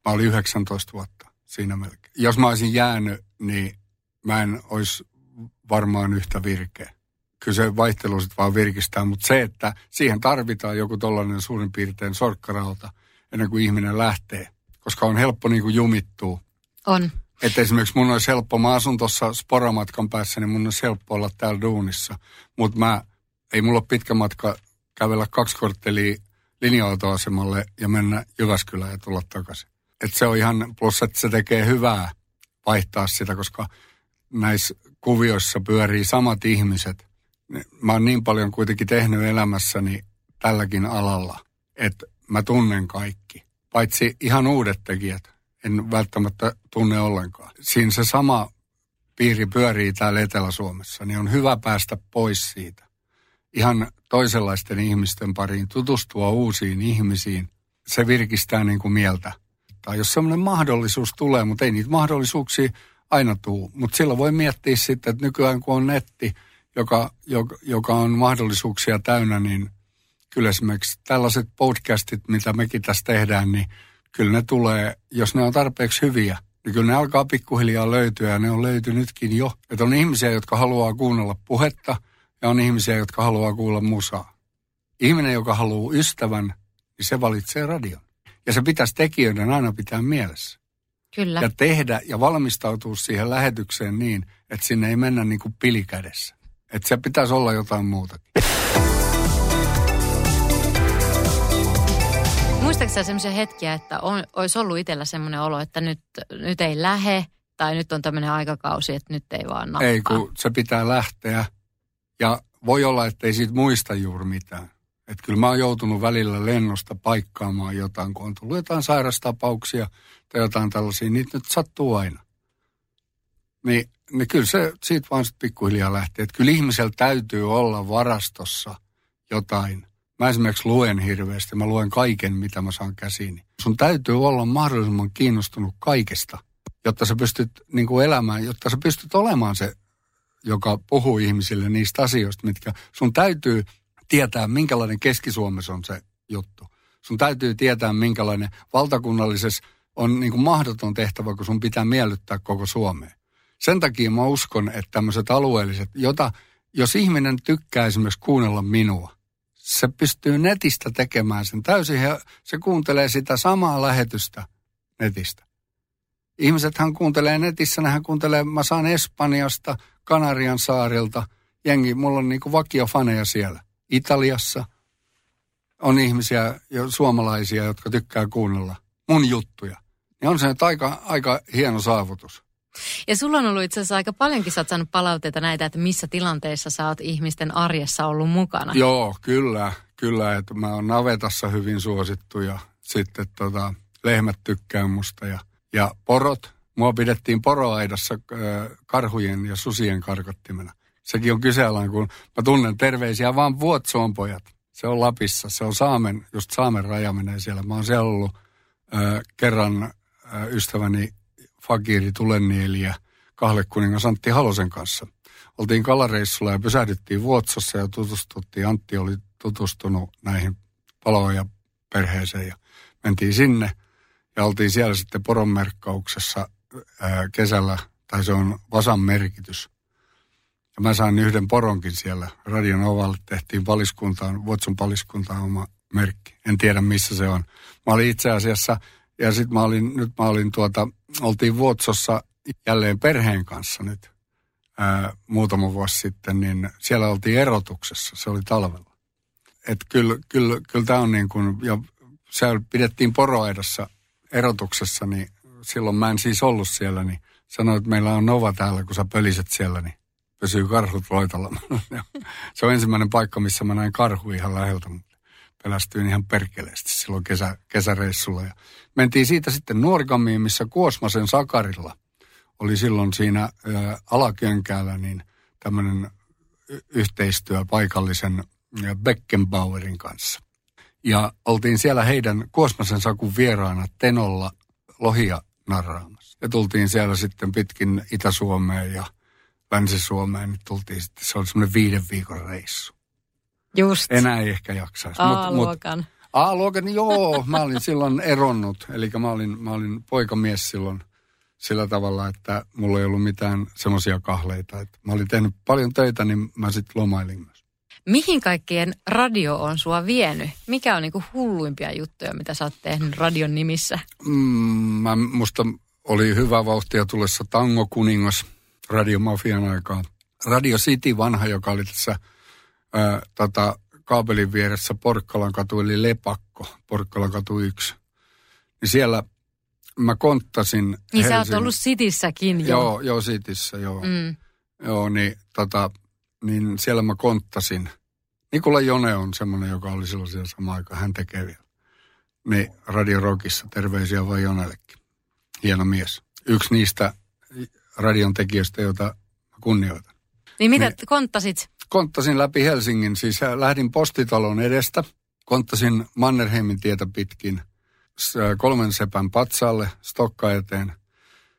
Mä olin 19 vuotta siinä melkein. Jos mä olisin jäänyt, niin mä en olisi varmaan yhtä virkeä. Kyllä se vaihtelu sitten vaan virkistää, mutta se, että siihen tarvitaan joku tollainen suurin piirtein sorkkarauta ennen kuin ihminen lähtee. Koska on helppo niin kuin jumittua. On. Että esimerkiksi mun olisi helppo, mä asun tuossa sporamatkan päässä, niin mun olisi helppo olla täällä duunissa. Mutta mä, ei mulla ole pitkä matka kävellä kaksi korttelia linja-autoasemalle ja mennä Jyväskylään ja tulla takaisin että se on ihan, plus että se tekee hyvää vaihtaa sitä, koska näissä kuvioissa pyörii samat ihmiset. Mä oon niin paljon kuitenkin tehnyt elämässäni tälläkin alalla, että mä tunnen kaikki. Paitsi ihan uudet tekijät, en välttämättä tunne ollenkaan. Siinä se sama piiri pyörii täällä Etelä-Suomessa, niin on hyvä päästä pois siitä. Ihan toisenlaisten ihmisten pariin, tutustua uusiin ihmisiin. Se virkistää niin kuin mieltä tai jos semmoinen mahdollisuus tulee, mutta ei niitä mahdollisuuksia aina tule. Mutta silloin voi miettiä sitten, että nykyään kun on netti, joka, joka, joka on mahdollisuuksia täynnä, niin kyllä esimerkiksi tällaiset podcastit, mitä mekin tässä tehdään, niin kyllä ne tulee, jos ne on tarpeeksi hyviä, niin kyllä ne alkaa pikkuhiljaa löytyä ja ne on löytynytkin jo. Että on ihmisiä, jotka haluaa kuunnella puhetta ja on ihmisiä, jotka haluaa kuulla musaa. Ihminen, joka haluaa ystävän, niin se valitsee radion. Ja se pitäisi tekijöiden aina pitää mielessä. Kyllä. Ja tehdä ja valmistautua siihen lähetykseen niin, että sinne ei mennä niin kuin pilikädessä. Että se pitäisi olla jotain muutakin. Muistaakseni sellaisia hetkiä, että on, olisi ollut itsellä sellainen olo, että nyt, nyt ei lähe tai nyt on tämmöinen aikakausi, että nyt ei vaan nappaa. Ei, kun se pitää lähteä ja voi olla, että ei siitä muista juuri mitään. Että kyllä mä oon joutunut välillä lennosta paikkaamaan jotain, kun on tullut jotain sairastapauksia tai jotain tällaisia. Niitä nyt sattuu aina. Niin, niin kyllä se siitä vaan sitten pikkuhiljaa lähtee. Että kyllä ihmisellä täytyy olla varastossa jotain. Mä esimerkiksi luen hirveästi. Mä luen kaiken, mitä mä saan käsiini. Sun täytyy olla mahdollisimman kiinnostunut kaikesta, jotta sä pystyt niin kuin elämään, jotta sä pystyt olemaan se, joka puhuu ihmisille niistä asioista, mitkä sun täytyy tietää, minkälainen Keski-Suomessa on se juttu. Sun täytyy tietää, minkälainen valtakunnallisessa on niin kuin mahdoton tehtävä, kun sun pitää miellyttää koko Suomeen. Sen takia mä uskon, että tämmöiset alueelliset, jota, jos ihminen tykkää esimerkiksi kuunnella minua, se pystyy netistä tekemään sen täysin. Se kuuntelee sitä samaa lähetystä netistä. Ihmisethän kuuntelee netissä, hän kuuntelee, mä saan Espanjasta, Kanarian saarilta, jengi, mulla on niinku vakiofaneja siellä. Italiassa on ihmisiä, suomalaisia, jotka tykkää kuunnella mun juttuja. Niin on se nyt aika, aika hieno saavutus. Ja sulla on ollut itse asiassa aika paljonkin, sä oot saanut palautteita näitä, että missä tilanteissa sä oot ihmisten arjessa ollut mukana. Joo, kyllä, kyllä, että mä oon navetassa hyvin suosittu ja sitten tota, lehmät tykkää musta ja, ja porot. Mua pidettiin poroaidassa äh, karhujen ja susien karkottimena. Sekin on kyseenalainen, kun mä tunnen terveisiä vaan Vuotsoon pojat. Se on Lapissa, se on Saamen, just Saamen raja menee siellä. Mä oon siellä ollut äh, kerran ystäväni Fakiri Tulenieli ja Kahle kuningas Antti Halosen kanssa. Oltiin kalareissulla ja pysähdyttiin Vuotsossa ja tutustuttiin. Antti oli tutustunut näihin paloja perheeseen ja mentiin sinne ja oltiin siellä sitten poronmerkkauksessa kesällä, tai se on vasan merkitys. Ja mä sain yhden poronkin siellä. Radion ovalle tehtiin paliskuntaan, Vuotson paliskuntaan oma merkki. En tiedä missä se on. Mä olin itse asiassa, ja sitten mä olin, nyt mä olin tuota, oltiin Vuotsossa jälleen perheen kanssa nyt ää, muutama vuosi sitten, niin siellä oltiin erotuksessa, se oli talvella. Että kyllä, kyllä, kyllä tämä on niin kuin, ja siellä pidettiin poroaidossa erotuksessa, niin silloin mä en siis ollut siellä, niin sanoin, että meillä on Nova täällä, kun sä pöliset siellä, niin pysyy karhut loitalla. se on ensimmäinen paikka, missä mä näin karhu ihan läheltä, mutta pelästyin ihan perkeleesti silloin kesä, kesäreissulla. Ja mentiin siitä sitten Nuorgamiin, missä Kuosmasen Sakarilla oli silloin siinä ä, alakönkäällä niin tämmöinen yhteistyö paikallisen Beckenbauerin kanssa. Ja oltiin siellä heidän Kuosmasen Sakun vieraana Tenolla lohia narraamassa. Ja tultiin siellä sitten pitkin Itä-Suomeen ja Länsi-Suomeen, niin tultiin sitten, se oli semmoinen viiden viikon reissu. Just. Enää ei ehkä jaksaisi. A-luokan. A-luokan, joo, mä olin silloin eronnut, eli mä olin, mä olin poikamies silloin sillä tavalla, että mulla ei ollut mitään semmoisia kahleita. Että mä olin tehnyt paljon töitä, niin mä sitten lomailin myös. Mihin kaikkien radio on sua vienyt? Mikä on niinku hulluimpia juttuja, mitä sä oot tehnyt radion nimissä? Mm, mä, musta oli hyvä vauhtia tulessa Tango Kuningas radiomafian aikaan. Radio City vanha, joka oli tässä ää, tota, kaapelin vieressä Porkkalan katu, eli Lepakko, Porkkalan katu 1. Niin siellä mä konttasin Niin Helsingin... sä oot ollut Sitissäkin jo. Joo, joo, Cityssä, joo. Mm. Joo, niin, tota, niin siellä mä konttasin. Nikola Jone on semmoinen, joka oli silloin siellä sama aika, hän tekee vielä. Niin Radio Rockissa, terveisiä vaan Jonellekin. Hieno mies. Yksi niistä radion tekijöistä, joita kunnioitan. Niin mitä Niin. konttasit? Konttasin läpi Helsingin, siis lähdin postitalon edestä. Konttasin Mannerheimin tietä pitkin s- kolmen sepän patsaalle Stokka eteen.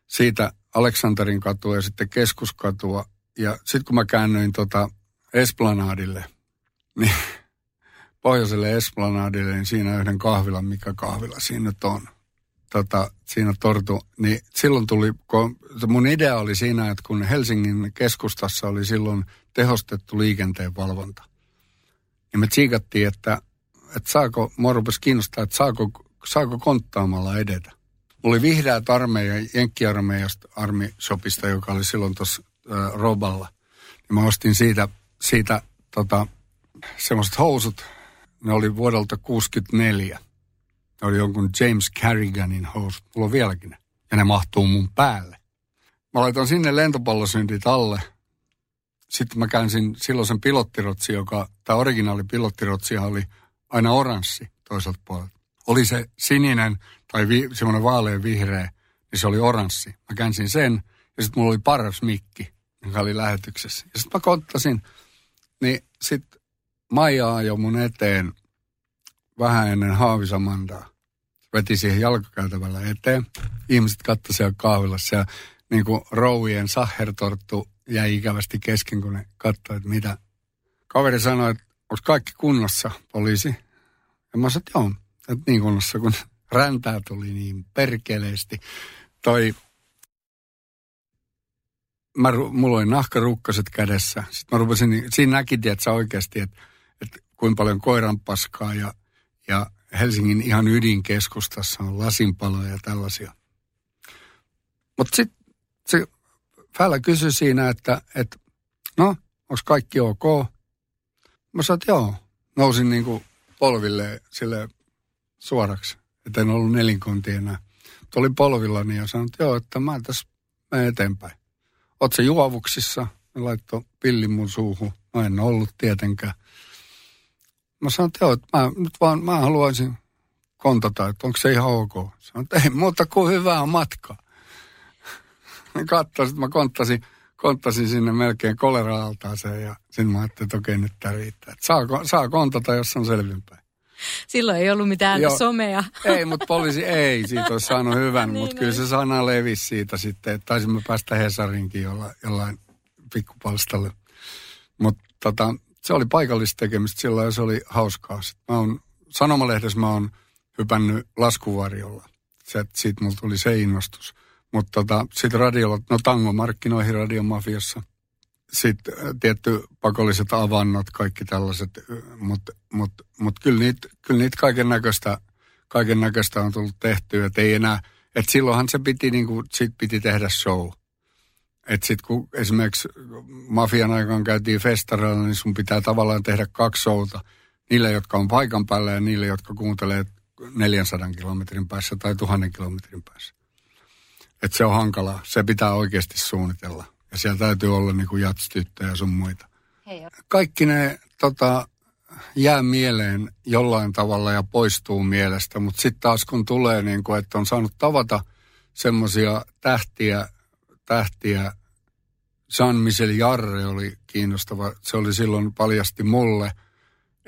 Siitä Aleksanterin katua ja sitten keskuskatua. Ja sitten kun mä käännyin tota Esplanadille, niin pohjoiselle Esplanadille, niin siinä yhden kahvilan, mikä kahvila siinä nyt on. Tota, siinä tortu, niin silloin tuli, kun mun idea oli siinä, että kun Helsingin keskustassa oli silloin tehostettu liikenteen valvonta, niin me tsiikattiin, että, että saako, mua rupesi kiinnostaa, että saako, saako konttaamalla edetä. Mulla oli vihreät armeija, jenkkiarmeijasta armishopista, joka oli silloin tuossa Roballa. Ja mä ostin siitä, siitä tota, semmoiset housut, ne oli vuodelta 64. Ne oli jonkun James Carriganin housut. Mulla on vieläkin ne. Ja ne mahtuu mun päälle. Mä laitan sinne lentopallosyndit alle. Sitten mä käänsin silloisen pilottirotsi, joka, tämä originaali pilottirotsi oli aina oranssi toiselta puolelta. Oli se sininen tai vi, semmoinen vaalean vihreä, niin se oli oranssi. Mä käänsin sen ja sitten mulla oli paras mikki, joka oli lähetyksessä. Ja sitten mä konttasin, niin sitten Maija ajoi mun eteen vähän ennen Haavisamandaa. Veti siihen jalkakäytävällä eteen. Ihmiset katsoi siellä kahvilassa ja niin kuin rouvien sahhertorttu jäi ikävästi kesken, kun ne katsoi, että mitä. Kaveri sanoi, että onko kaikki kunnossa, poliisi? Ja mä sanoin, että joo, että niin kunnossa, kun räntää tuli niin perkeleesti. Toi, mä, mulla oli nahkarukkaset kädessä. Sitten mä rupesin, niin- siinä näki, että sä oikeasti, että, että kuinka paljon koiran paskaa ja, ja Helsingin ihan ydinkeskustassa on lasinpaloja ja tällaisia. Mutta sitten se Fällä kysyi siinä, että, että no, onko kaikki ok? Mä sanoin, että joo. Nousin niin kuin polville sille suoraksi, että en ollut nelinkonti enää. Olin polvillani ja sanoin, että joo, että mä tässä mene eteenpäin. Oot se juovuksissa? Ne laittoi pillin mun suuhun. Mä en ollut tietenkään. Mä sanoin, että joo, että mä, nyt vaan, mä haluaisin kontata, että onko se ihan ok. Sanoin, että ei muuta kuin hyvää matkaa. Katsoin, mä konttasin, konttasin sinne melkein kolera-altaaseen ja sitten mä ajattelin, että okei, nyt tämä riittää. Että saa, saa kontata, jos on selvinpäin. Silloin ei ollut mitään Joo. somea. Ei, mutta poliisi ei siitä olisi saanut hyvän, niin, mutta kyllä se sana levisi siitä sitten, että taisimme päästä Hesarinkin jolla, jollain pikkupalstalle. Mutta tota, se oli paikallista tekemistä sillä ja se oli hauskaa. Sitten mä oon, Sanomalehdessä mä oon hypännyt laskuvarjolla. Se, siitä mulla tuli se innostus. Mutta tota, sitten radiolla, no tango markkinoihin radiomafiassa. Sitten äh, tietty pakolliset avannot, kaikki tällaiset, mutta mut, mut kyllä niitä kyllä niit kaiken näköistä kaiken näköistä on tullut tehtyä, että ei enää, että silloinhan se piti, niin kuin, sit piti tehdä show. Että sitten kun esimerkiksi mafian aikaan käytiin festareilla, niin sun pitää tavallaan tehdä kaksi showta. Niille, jotka on paikan päällä ja niille, jotka kuuntelee 400 kilometrin päässä tai 1000 kilometrin päässä. Että se on hankalaa. Se pitää oikeasti suunnitella. Ja siellä täytyy olla niin kuin jatstyttöjä ja sun muita. Hei. Kaikki ne tota, jää mieleen jollain tavalla ja poistuu mielestä. Mutta sitten taas kun tulee, niin kuin, että on saanut tavata semmoisia tähtiä, tähtiä. Jean-Michel Jarre oli kiinnostava. Se oli silloin paljasti mulle –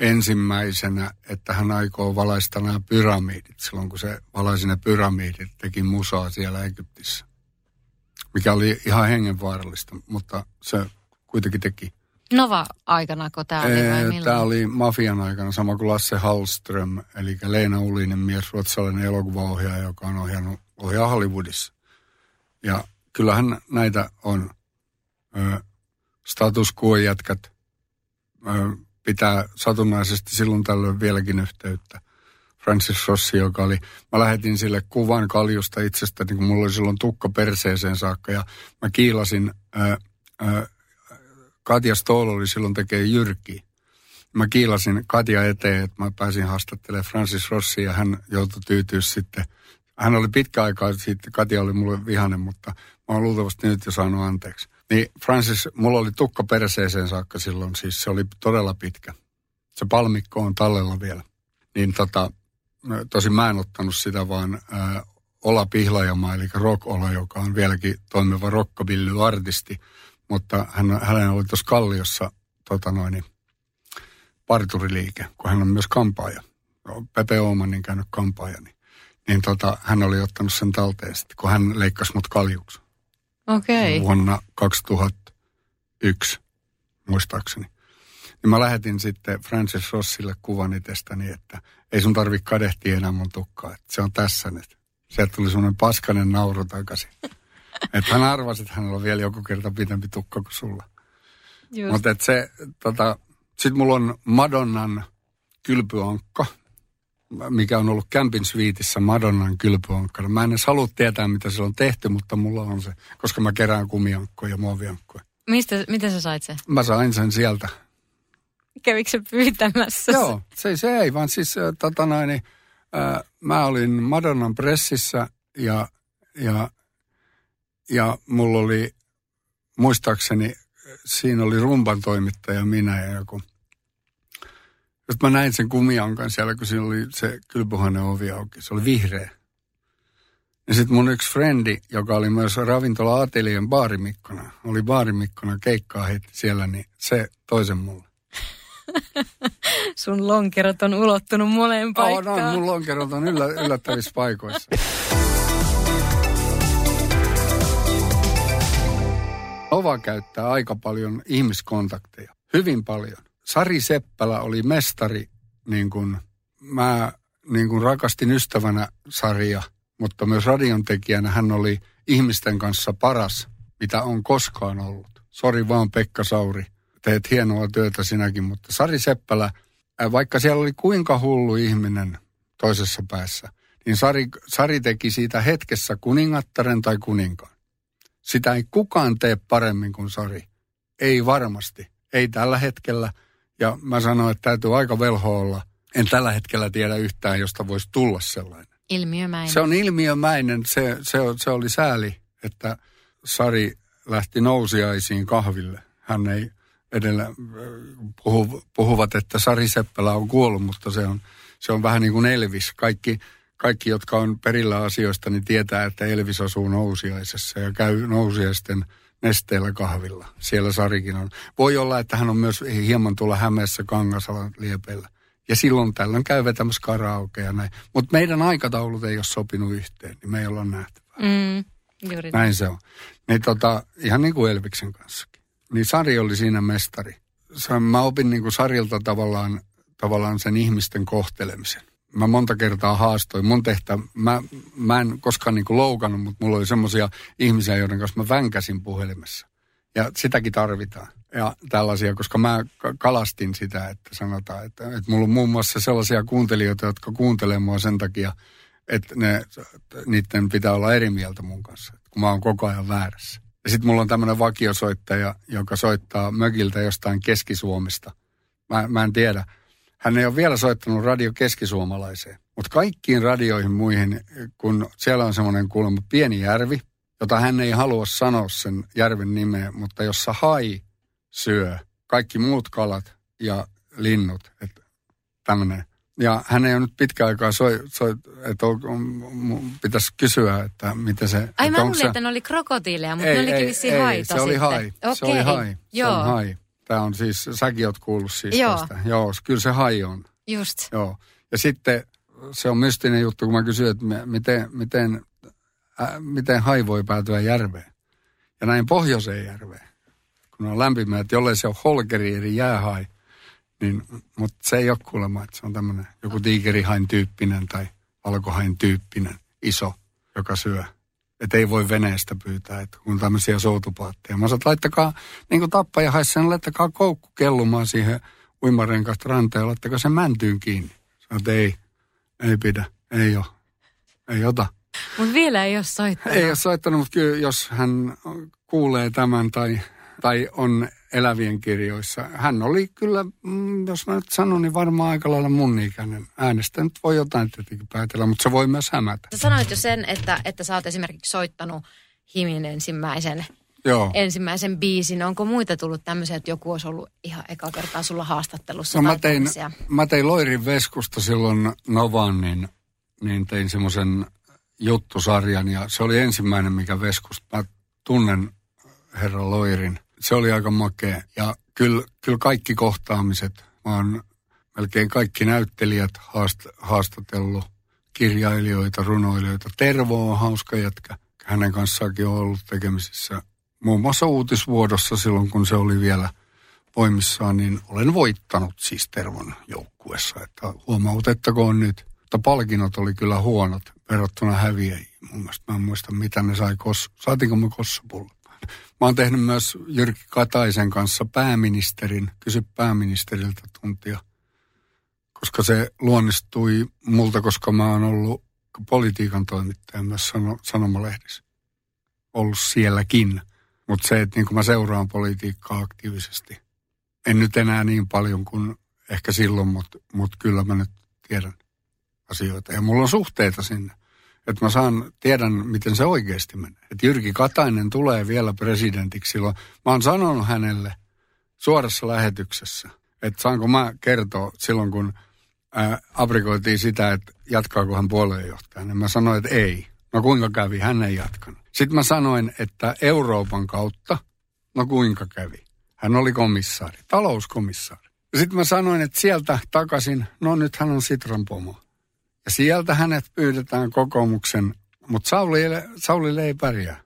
ensimmäisenä, että hän aikoo valaista nämä pyramidit, silloin kun se valaisi ne pyramidit, teki musaa siellä Egyptissä. Mikä oli ihan hengenvaarallista, mutta se kuitenkin teki. Nova-aikana, kun tämä oli vai Tämä oli mafian aikana, sama kuin Lasse Hallström, eli Leena Ulinen mies, ruotsalainen elokuvaohjaaja, joka on ohjannut ohjaa Hollywoodissa. Ja kyllähän näitä on ö, status quo-jätkät, ö, pitää satunnaisesti silloin tällöin vieläkin yhteyttä. Francis Rossi, joka oli, mä lähetin sille kuvan kaljusta itsestä, niin kuin mulla oli silloin tukka perseeseen saakka ja mä kiilasin, ää, ää, Katja Stoll oli silloin tekee jyrki. Mä kiilasin Katja eteen, että mä pääsin haastattelemaan Francis Rossi ja hän joutui tyytyä sitten. Hän oli pitkä aikaa sitten, Katja oli mulle vihanen, mutta mä oon luultavasti nyt jo saanut anteeksi. Niin Francis, mulla oli tukka perseeseen saakka silloin, siis se oli todella pitkä. Se palmikko on tallella vielä. Niin tota, tosi mä en ottanut sitä, vaan ää, Ola Pihlajama, eli Rock Ola, joka on vieläkin toimiva rockabilly-artisti. Mutta hän, hän oli tuossa Kalliossa tota noin, parturiliike, kun hän on myös kampaaja. Pepe Oomanin käynyt kampaaja, niin, niin tota, hän oli ottanut sen talteen sitten, kun hän leikkasi mut kaljuksi. Okay. Vuonna 2001, muistaakseni. Niin mä lähetin sitten Francis Rossille kuvan itsestäni, että ei sun tarvi kadehtia enää mun tukkaa, että se on tässä nyt. Sieltä tuli semmoinen paskanen nauru takaisin. että hän arvasi, että hänellä on vielä joku kerta pitempi tukka kuin sulla. Mutta se, tota, sitten mulla on Madonnan kylpyankka, mikä on ollut Campin Suiteissa Madonnan kylpyankka. Mä en edes halua tietää, mitä se on tehty, mutta mulla on se, koska mä kerään kumiankkoja ja muoviankkoja. Mistä, miten sä sait sen? Mä sain sen sieltä. Kävikö se pyytämässä? Joo, se, se ei, vaan siis äh, tota noin, niin, äh, mä olin Madonnan pressissä ja, ja, ja mulla oli, muistaakseni, siinä oli rumban toimittaja minä ja joku sitten mä näin sen kumiankan siellä, kun siinä oli se kylpyhuoneen ovi auki. Se oli vihreä. Ja sitten mun yksi frendi, joka oli myös ravintola Atelien baarimikkona, oli baarimikkona keikkaa heitti siellä, niin se toisen mulle. Sun lonkerot on ulottunut moleen paikkaan. Oh, no, mun lonkerot on yllä, yllättävissä paikoissa. Ova käyttää aika paljon ihmiskontakteja. Hyvin paljon. Sari Seppälä oli mestari, niin kuin mä niin kuin rakastin ystävänä Saria, mutta myös radion tekijänä hän oli ihmisten kanssa paras, mitä on koskaan ollut. Sori vaan Pekka Sauri, teet hienoa työtä sinäkin, mutta Sari Seppälä, vaikka siellä oli kuinka hullu ihminen toisessa päässä, niin Sari, Sari teki siitä hetkessä kuningattaren tai kuninkaan. Sitä ei kukaan tee paremmin kuin Sari. Ei varmasti. Ei tällä hetkellä – ja mä sanoin, että täytyy aika velho olla. En tällä hetkellä tiedä yhtään, josta voisi tulla sellainen. Ilmiömäinen. Se on ilmiömäinen. Se, se, se oli sääli, että Sari lähti nousiaisiin kahville. Hän ei edellä puhu, puhuvat, että Sari Seppälä on kuollut, mutta se on, se on vähän niin kuin Elvis. Kaikki, kaikki, jotka on perillä asioista, niin tietää, että Elvis asuu nousiaisessa ja käy nousiaisten nesteellä kahvilla. Siellä Sarikin on. Voi olla, että hän on myös hieman tulla Hämeessä Kangasalan liepeillä. Ja silloin tällöin käy vetämässä karaoke ja näin. Mutta meidän aikataulut ei ole sopinut yhteen, niin me ei olla nähty. Mm, juuri Näin se on. Niin tota, ihan niin kuin Elviksen kanssakin. Niin Sari oli siinä mestari. Mä opin niin kuin Sarilta tavallaan, tavallaan sen ihmisten kohtelemisen. Mä monta kertaa haastoin. Mun tehtä, mä, mä en koskaan niin loukannut, mutta mulla oli semmoisia ihmisiä, joiden kanssa mä vänkäsin puhelimessa. Ja sitäkin tarvitaan. Ja tällaisia, koska mä kalastin sitä, että sanotaan, että, että mulla on muun muassa sellaisia kuuntelijoita, jotka kuuntelee mua sen takia, että ne, niiden pitää olla eri mieltä mun kanssa, kun mä oon koko ajan väärässä. Ja sitten mulla on tämmöinen vakiosoittaja, joka soittaa mökiltä jostain Keski-Suomesta. Mä, mä en tiedä. Hän ei ole vielä soittanut radio keskisuomalaiseen. Mutta kaikkiin radioihin muihin, kun siellä on semmoinen kuulemma pieni järvi, jota hän ei halua sanoa sen järven nimeä, mutta jossa hai syö kaikki muut kalat ja linnut. Että tämmöinen. Ja hän ei ole nyt pitkä aikaa soi, soi että on, on, pitäisi kysyä, että miten se... Ai mä luulin, se- että ne oli krokotiileja, mutta ei, ne olikin vissiin ei, haita se oli sitten. hai. Okei. Se oli hai. Joo, Se on hai. Tämä on siis, säkin oot kuullut siis Joo. tästä. Joo, kyllä se hai on. just. Joo. Ja sitten se on mystinen juttu, kun mä kysyin, että miten, miten, äh, miten hai voi päätyä järveen. Ja näin pohjoiseen järveen, kun on lämpimää, että jollei se ole holkeri eli jäähai, niin, mutta se ei ole kuulemma, että se on tämmöinen joku tiikerihain tyyppinen tai valkohain tyyppinen iso, joka syö. Että ei voi veneestä pyytää, että kun tämmöisiä soutupaatteja. Mä sanoin, että laittakaa, niin kuin tappaja haissa, niin laittakaa koukku kellumaan siihen uimarenkaasta ranteen laittakaa se mäntyyn kiinni. Sanoin, että ei, ei pidä, ei ole, ei ota. Mutta vielä ei ole soittanut. Ei ole soittanut, mutta kyllä jos hän kuulee tämän tai, tai on elävien kirjoissa. Hän oli kyllä, mm, jos mä nyt sanon, niin varmaan aika lailla mun ikäinen. Äänestä nyt voi jotain tietenkin päätellä, mutta se voi myös hämätä. Sä sanoit jo sen, että, että sä oot esimerkiksi soittanut Himin ensimmäisen, Joo. ensimmäisen biisin. Onko muita tullut tämmöisiä, että joku olisi ollut ihan eka kertaa sulla haastattelussa? No mä tein, tämmöisiä? mä tein Loirin Veskusta silloin Novan, niin, niin tein semmoisen juttusarjan ja se oli ensimmäinen, mikä Veskus, mä tunnen herra Loirin. Se oli aika makea ja kyllä, kyllä kaikki kohtaamiset, mä oon melkein kaikki näyttelijät haast, haastatellut, kirjailijoita, runoilijoita. Tervo on hauska jätkä. Hänen kanssaakin on ollut tekemisissä muun muassa uutisvuodossa silloin, kun se oli vielä voimissaan, niin olen voittanut siis Tervon joukkuessa. Että huomautettakoon nyt. Mutta palkinnot oli kyllä huonot verrattuna häviäjiin. Mun mielestä mä en muista, mitä ne sai. Kos, saatiinko me kossapulla? Mä oon tehnyt myös Jyrki Kataisen kanssa pääministerin, kysy pääministeriltä tuntia. Koska se luonnistui multa, koska mä oon ollut politiikan toimittaja myös sano, sanomalehdissä. Ollut sielläkin. Mutta se, että niin mä seuraan politiikkaa aktiivisesti, en nyt enää niin paljon kuin ehkä silloin, mutta mut kyllä mä nyt tiedän asioita. Ja mulla on suhteita sinne. Että mä saan, tiedän, miten se oikeasti menee. Että Jyrki Katainen tulee vielä presidentiksi silloin. Mä oon sanonut hänelle suorassa lähetyksessä, että saanko mä kertoa silloin, kun ää, aprikoitiin sitä, että jatkaako hän puolueenjohtajana. Mä sanoin, että ei. No kuinka kävi? Hän ei jatkanut. Sitten mä sanoin, että Euroopan kautta, no kuinka kävi? Hän oli komissaari, talouskomissaari. Sitten mä sanoin, että sieltä takaisin, no nyt hän on Sitran pomo. Ja sieltä hänet pyydetään kokoomuksen, mutta Saulille, Saulille ei pärjää.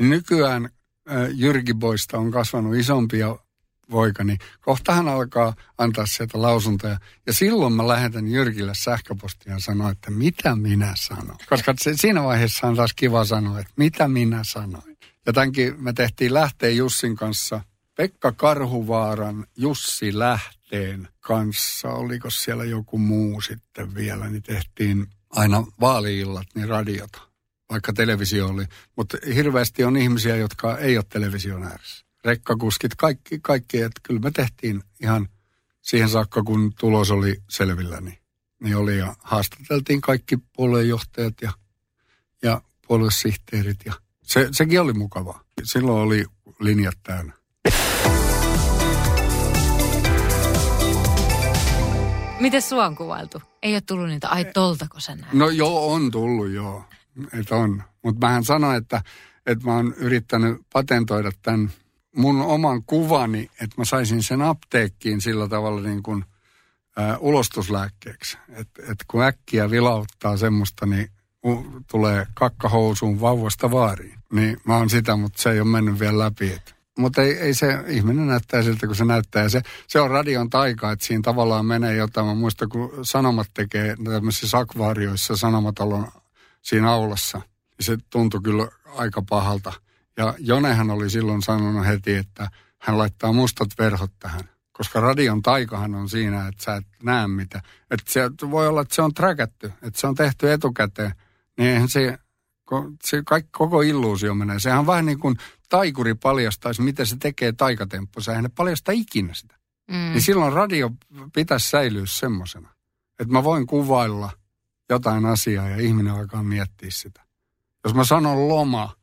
Nykyään äh, Jyrki Boista on kasvanut isompia poika, niin kohta hän alkaa antaa sieltä lausuntoja. Ja silloin mä lähetän Jyrkille sähköpostia ja sanon, että mitä minä sanon. Koska se, siinä vaiheessa on taas kiva sanoa, että mitä minä sanoin. Ja tämänkin me tehtiin Lähteen Jussin kanssa, Pekka Karhuvaaran Jussi Lähteen kanssa, oliko siellä joku muu sitten vielä, niin tehtiin aina vaaliillat, niin radiota, vaikka televisio oli. Mutta hirveästi on ihmisiä, jotka ei ole television ääressä rekkakuskit, kaikki, kaikki, että kyllä me tehtiin ihan siihen saakka, kun tulos oli selvillä, niin, niin oli ja haastateltiin kaikki puoluejohtajat ja, ja puoluesihteerit ja Se, sekin oli mukavaa. Silloin oli linjat täynnä. Miten sua on kuvailtu? Ei ole tullut niitä, ai toltako sä näet? No joo, on tullut joo. Että on. Mutta mähän sanoin, että, että mä oon yrittänyt patentoida tämän mun oman kuvani, että mä saisin sen apteekkiin sillä tavalla niin kuin ä, ulostuslääkkeeksi. Että et kun äkkiä vilauttaa semmoista, niin u, tulee kakkahousuun vauvasta vaariin. Niin mä oon sitä, mutta se ei ole mennyt vielä läpi. Et. Mutta ei, ei se ihminen näyttää siltä, kun se näyttää. Ja se, se on radion taika, että siinä tavallaan menee jotain. Mä muistan, kun Sanomat tekee tämmöisissä akvaarioissa Sanomatalon siinä aulassa. Ja se tuntui kyllä aika pahalta. Ja Jonehan oli silloin sanonut heti, että hän laittaa mustat verhot tähän. Koska radion taikahan on siinä, että sä et näe mitä. Että se voi olla, että se on träkätty, että se on tehty etukäteen. Niin eihän se, se kaikki, koko illuusio menee. Sehän on vähän niin kuin taikuri paljastaisi, miten se tekee taikatemppu. Sehän ne paljasta ikinä sitä. Mm. Niin silloin radio pitäisi säilyä semmoisena. Että mä voin kuvailla jotain asiaa ja ihminen alkaa miettiä sitä. Jos mä sanon loma,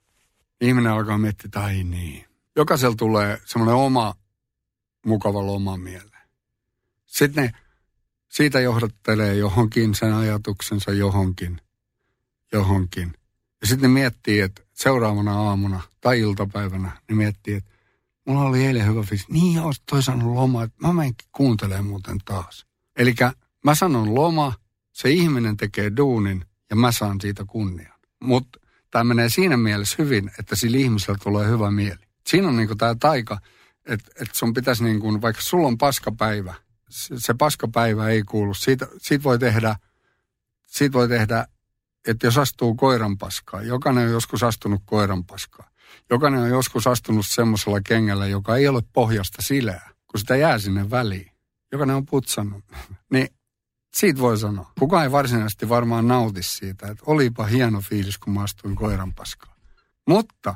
ihminen alkaa miettiä, että ai niin. Jokaisella tulee semmoinen oma mukava loma mieleen. Sitten ne siitä johdattelee johonkin sen ajatuksensa johonkin, johonkin. Ja sitten ne miettii, että seuraavana aamuna tai iltapäivänä ne miettii, että mulla oli eilen hyvä fiilis. Niin, olisi toi sanonut loma, että mä menenkin kuuntelemaan muuten taas. Eli mä sanon loma, se ihminen tekee duunin ja mä saan siitä kunnian. Mutta tämä menee siinä mielessä hyvin, että sillä ihmisellä tulee hyvä mieli. Siinä on niinku tämä taika, että et sun pitäisi, niinku, vaikka sulla on paskapäivä, se, se paskapäivä ei kuulu. Siitä, siitä voi tehdä, siitä voi tehdä, että jos astuu koiran paskaa, jokainen on joskus astunut koiran paskaa. Jokainen on joskus astunut semmoisella kengällä, joka ei ole pohjasta sileä, kun sitä jää sinne väliin. Jokainen on putsannut. niin siitä voi sanoa. Kukaan ei varsinaisesti varmaan nauti siitä, että olipa hieno fiilis, kun mä astuin koiran paskaan. Mutta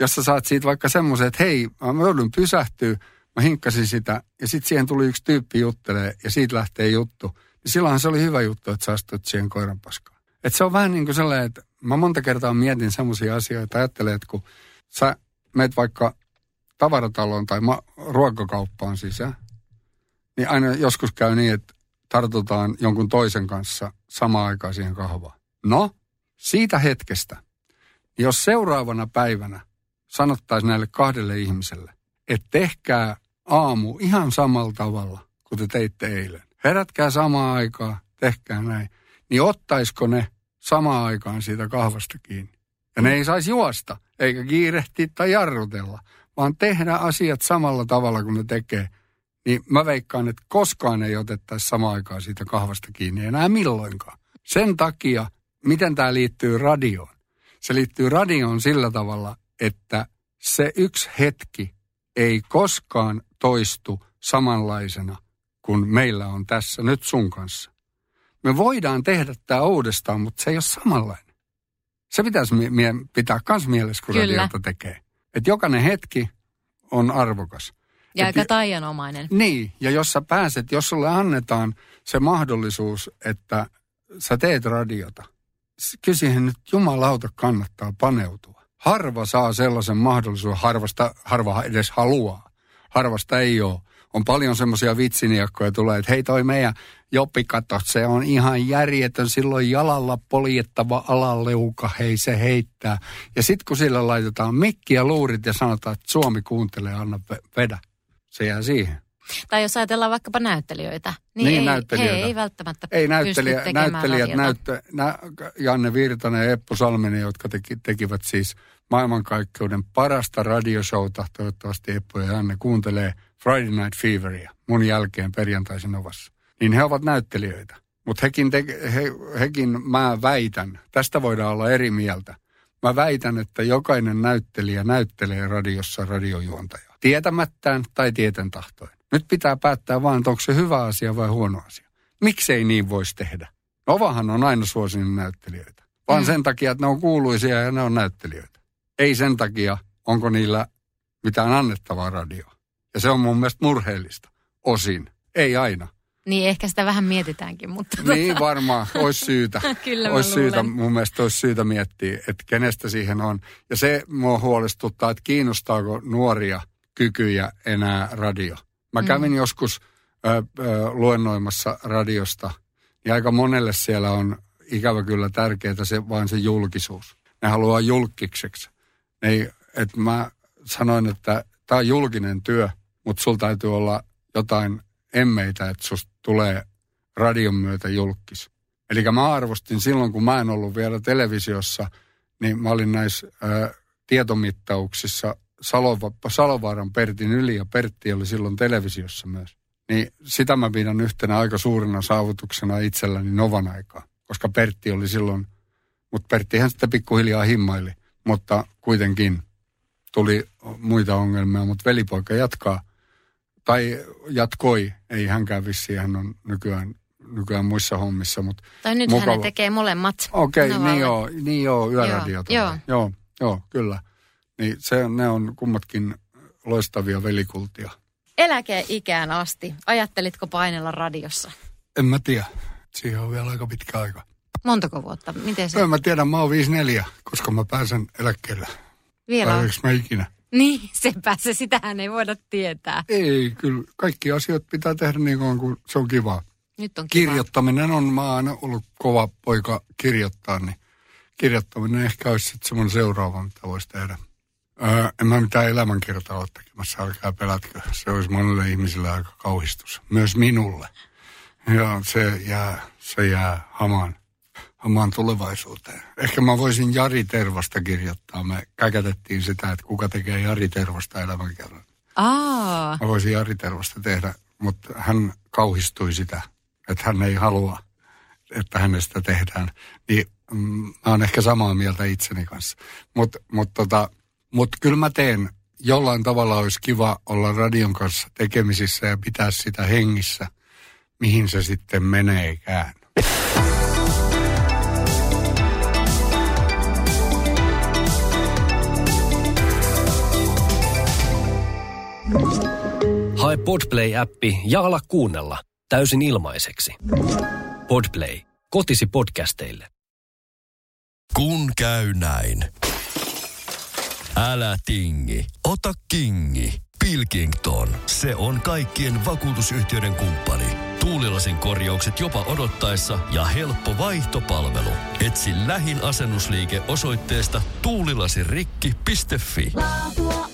jos sä saat siitä vaikka semmoisen, että hei, mä joudun pysähtyä, mä hinkkasin sitä, ja sitten siihen tuli yksi tyyppi juttelee, ja siitä lähtee juttu, niin silloinhan se oli hyvä juttu, että sä astut siihen koiran paskaan. Että se on vähän niin kuin sellainen, että mä monta kertaa mietin semmoisia asioita, ajattelen, että kun sä meet vaikka tavarataloon tai ma- ruokakauppaan sisään, niin aina joskus käy niin, että tartutaan jonkun toisen kanssa samaan aikaan siihen kahvaan. No, siitä hetkestä, jos seuraavana päivänä sanottaisiin näille kahdelle ihmiselle, että tehkää aamu ihan samalla tavalla kuin te teitte eilen. Herätkää samaan aikaan, tehkää näin. Niin ottaisiko ne samaan aikaan siitä kahvasta kiinni? Ja ne ei saisi juosta, eikä kiirehtiä tai jarrutella, vaan tehdä asiat samalla tavalla kuin ne tekee – niin mä veikkaan, että koskaan ei otettaisi samaan aikaan siitä kahvasta kiinni enää milloinkaan. Sen takia, miten tämä liittyy radioon? Se liittyy radioon sillä tavalla, että se yksi hetki ei koskaan toistu samanlaisena kuin meillä on tässä nyt sun kanssa. Me voidaan tehdä tämä uudestaan, mutta se ei ole samanlainen. Se pitäisi mie- pitää myös mielessä, kun Kyllä. radiota tekee. Että jokainen hetki on arvokas. Ja aika taianomainen. Niin, ja jos sä pääset, jos sulle annetaan se mahdollisuus, että sä teet radiota, kyllä siihen nyt jumalauta kannattaa paneutua. Harva saa sellaisen mahdollisuuden, harvasta, harva edes haluaa. Harvasta ei ole. On paljon semmoisia vitsiniakkoja tulee, että hei toi meidän Joppi, kato, se on ihan järjetön, silloin jalalla poljettava alaleuka, hei se heittää. Ja sitten kun sillä laitetaan mikki ja luurit ja sanotaan, että Suomi kuuntelee, anna vedä se jää siihen. Tai jos ajatellaan vaikkapa näyttelijöitä, niin, niin ei, näyttelijöitä. he ei välttämättä ei näyttelijä, pysty näyttelijät, näyttä, nä, Janne Virtanen ja Eppu Salminen, jotka teki, tekivät siis maailmankaikkeuden parasta radioshowta. Toivottavasti Eppu ja Janne kuuntelee Friday Night Feveria mun jälkeen perjantaisin ovassa. Niin he ovat näyttelijöitä. Mutta hekin, te, he, hekin mä väitän, tästä voidaan olla eri mieltä. Mä väitän, että jokainen näyttelijä näyttelee radiossa radiojuontaja tietämättään tai tieten tahtoin. Nyt pitää päättää vaan, että onko se hyvä asia vai huono asia. Miksei niin voisi tehdä? Novahan on aina suosinut näyttelijöitä. Vaan mm. sen takia, että ne on kuuluisia ja ne on näyttelijöitä. Ei sen takia, onko niillä mitään annettavaa radioa. Ja se on mun mielestä murheellista. Osin. Ei aina. Niin, ehkä sitä vähän mietitäänkin, mutta... Niin, varmaan. Olisi syytä. Kyllä olisi syytä, mun mielestä olisi syytä miettiä, että kenestä siihen on. Ja se mua huolestuttaa, että kiinnostaako nuoria kykyjä enää radio. Mä mm. kävin joskus ö, ö, luennoimassa radiosta, ja aika monelle siellä on ikävä kyllä tärkeää se, vain se julkisuus. Ne haluaa julkikseksi. Ei, että mä sanoin, että tämä on julkinen työ, mutta sulla täytyy olla jotain emmeitä, että susta tulee radion myötä julkis. Eli mä arvostin silloin, kun mä en ollut vielä televisiossa, niin mä olin näissä ää, tietomittauksissa Salova, Salovaaran Pertin yli ja Pertti oli silloin televisiossa myös. Niin sitä mä pidän yhtenä aika suurena saavutuksena itselläni Novan aikaa, koska Pertti oli silloin, mutta Perttihän sitten pikkuhiljaa himmaili, mutta kuitenkin tuli muita ongelmia, mutta velipoika jatkaa – tai jatkoi, ei hänkään vissiin, hän on nykyään, nykyään muissa hommissa. Mutta tai nyt hän tekee molemmat. Okei, okay, niin joo, niin joo, yöradiot. Joo, joo. joo, joo, kyllä. Niin se, ne on kummatkin loistavia velikultia. Eläkeikään asti, ajattelitko painella radiossa? En mä tiedä. Siihen on vielä aika pitkä aika. Montako vuotta? Miten se? En mä tiedä, mä oon 54, koska mä pääsen eläkkeelle. Vielä on. mä ikinä? Niin, sepä se, sitähän ei voida tietää. Ei, kyllä kaikki asiat pitää tehdä niin kuin kun se on kiva. Nyt on kiva. Kirjoittaminen on, mä oon aina ollut kova poika kirjoittaa, niin kirjoittaminen ehkä olisi sitten semmoinen seuraava, mitä voisi tehdä. Öö, en mä mitään elämänkertaa ole tekemässä, älkää pelätkö. Se olisi monelle ihmiselle aika kauhistus. Myös minulle. Ja se jää, se jää hamaan omaan tulevaisuuteen. Ehkä mä voisin Jari Tervasta kirjoittaa. Me käkätettiin sitä, että kuka tekee Jari Tervasta elämänkerran. Aa. Mä voisin Jari Tervasta tehdä, mutta hän kauhistui sitä, että hän ei halua, että hänestä tehdään. Niin mm, mä oon ehkä samaa mieltä itseni kanssa. Mutta mut tota, mut kyllä mä teen. Jollain tavalla olisi kiva olla radion kanssa tekemisissä ja pitää sitä hengissä, mihin se sitten meneekään. Hae Podplay-appi ja ala kuunnella täysin ilmaiseksi. Podplay. Kotisi podcasteille. Kun käy näin. Älä tingi, ota kingi. Pilkington, se on kaikkien vakuutusyhtiöiden kumppani. Tuulilasin korjaukset jopa odottaessa ja helppo vaihtopalvelu. Etsi lähin asennusliike osoitteesta tuulilasirikki.fi. Laatua